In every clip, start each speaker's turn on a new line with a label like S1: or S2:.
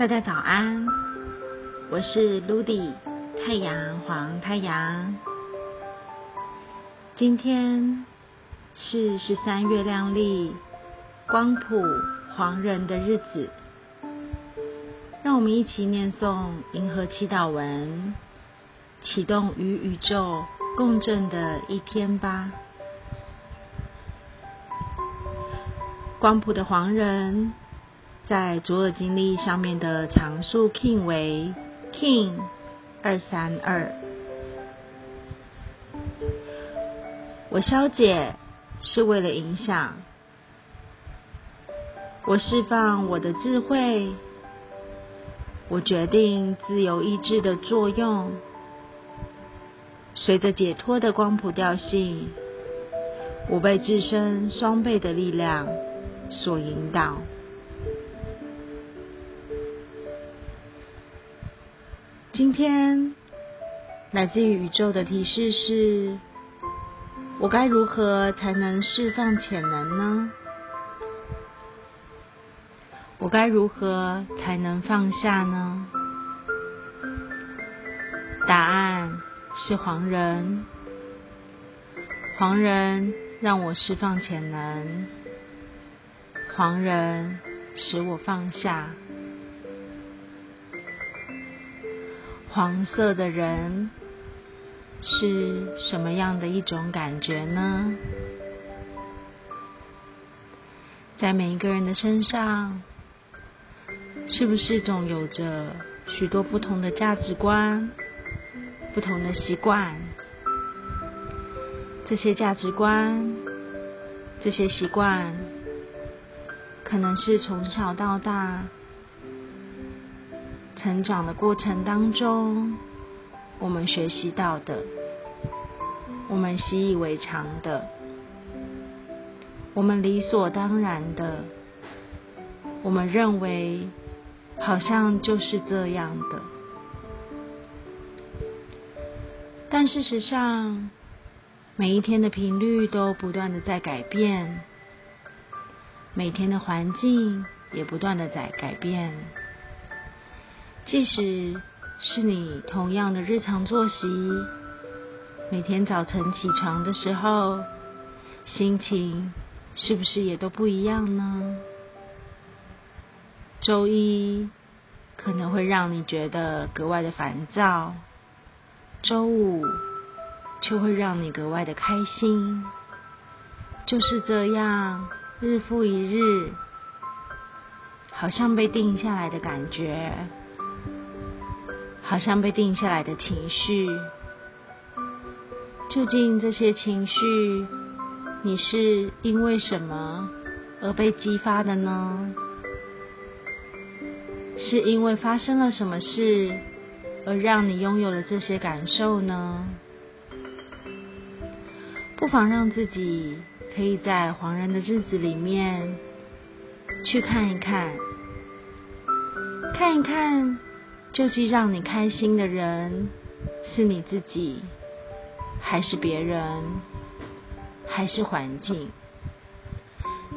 S1: 大家早安，我是 Ludy 太阳黄太阳。今天是十三月亮丽光谱黄人的日子，让我们一起念诵银河祈祷文，启动与宇宙共振的一天吧。光谱的黄人。在左耳经历上面的常数 king 为 king 二三二。我消解是为了影响，我释放我的智慧，我决定自由意志的作用，随着解脱的光谱调性，我被自身双倍的力量所引导。今天来自于宇宙的提示是：我该如何才能释放潜能呢？我该如何才能放下呢？答案是黄人。黄人让我释放潜能，黄人使我放下。黄色的人是什么样的一种感觉呢？在每一个人的身上，是不是总有着许多不同的价值观、不同的习惯？这些价值观、这些习惯，可能是从小到大。成长的过程当中，我们学习到的，我们习以为常的，我们理所当然的，我们认为好像就是这样的。但事实上，每一天的频率都不断的在改变，每天的环境也不断的在改变。即使是你同样的日常作息，每天早晨起床的时候，心情是不是也都不一样呢？周一可能会让你觉得格外的烦躁，周五却会让你格外的开心。就是这样，日复一日，好像被定下来的感觉。好像被定下来的情绪，究竟这些情绪，你是因为什么而被激发的呢？是因为发生了什么事，而让你拥有了这些感受呢？不妨让自己可以在恍然的日子里面，去看一看，看一看。究竟让你开心的人是你自己，还是别人，还是环境？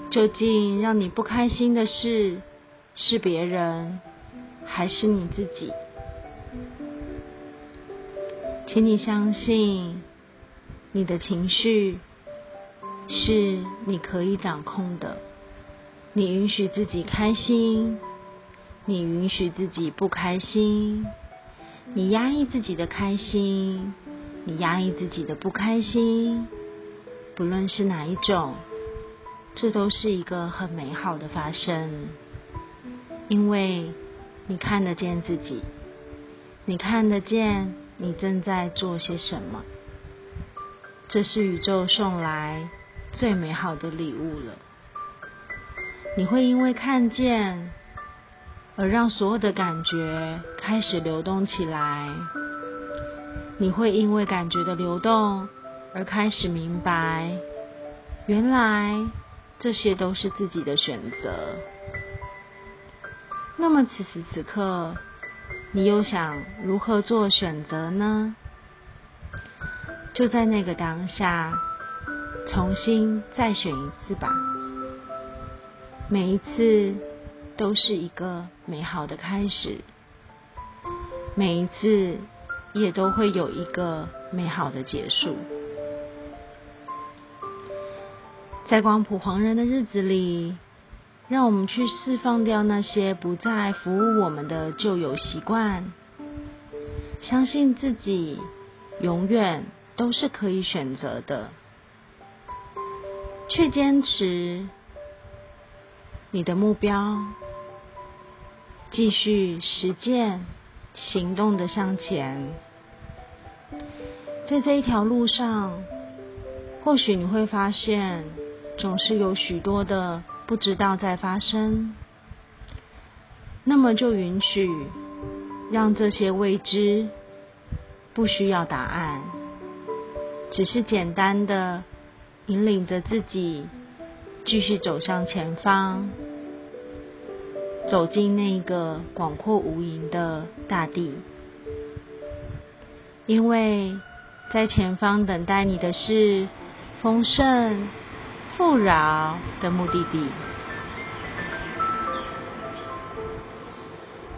S1: 究竟让你不开心的事是别人，还是你自己？请你相信，你的情绪是你可以掌控的，你允许自己开心。你允许自己不开心，你压抑自己的开心，你压抑自己的不开心，不论是哪一种，这都是一个很美好的发生，因为你看得见自己，你看得见你正在做些什么，这是宇宙送来最美好的礼物了。你会因为看见。而让所有的感觉开始流动起来，你会因为感觉的流动而开始明白，原来这些都是自己的选择。那么此时此刻，你又想如何做选择呢？就在那个当下，重新再选一次吧。每一次。都是一个美好的开始，每一次也都会有一个美好的结束。在光谱黄人的日子里，让我们去释放掉那些不再服务我们的旧有习惯，相信自己永远都是可以选择的，去坚持你的目标，继续实践行动的向前，在这一条路上，或许你会发现。总是有许多的不知道在发生，那么就允许让这些未知不需要答案，只是简单的引领着自己继续走向前方，走进那个广阔无垠的大地，因为在前方等待你的是丰盛。富饶的目的地，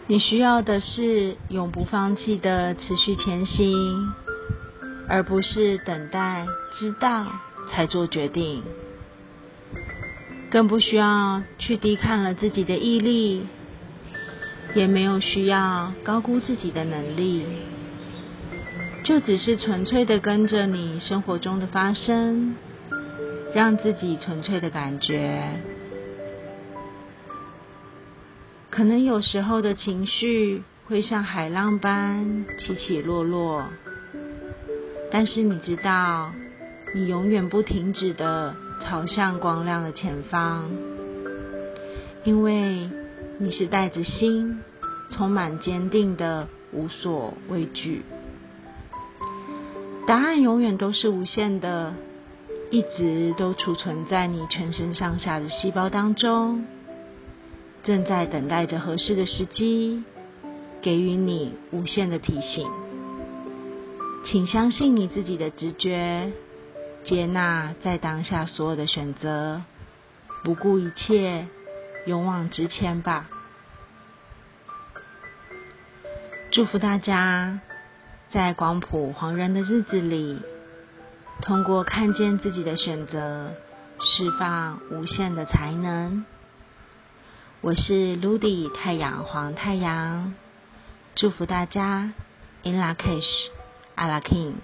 S1: 你需要的是永不放弃的持续前行，而不是等待知道才做决定，更不需要去低看了自己的毅力，也没有需要高估自己的能力，就只是纯粹的跟着你生活中的发生。让自己纯粹的感觉，可能有时候的情绪会像海浪般起起落落，但是你知道，你永远不停止的朝向光亮的前方，因为你是带着心，充满坚定的无所畏惧，答案永远都是无限的。一直都储存在你全身上下的细胞当中，正在等待着合适的时机，给予你无限的提醒。请相信你自己的直觉，接纳在当下所有的选择，不顾一切，勇往直前吧！祝福大家在广普黄人的日子里。通过看见自己的选择，释放无限的才能。我是 Ludy 太阳黄太阳，祝福大家 In La Kish, a La King。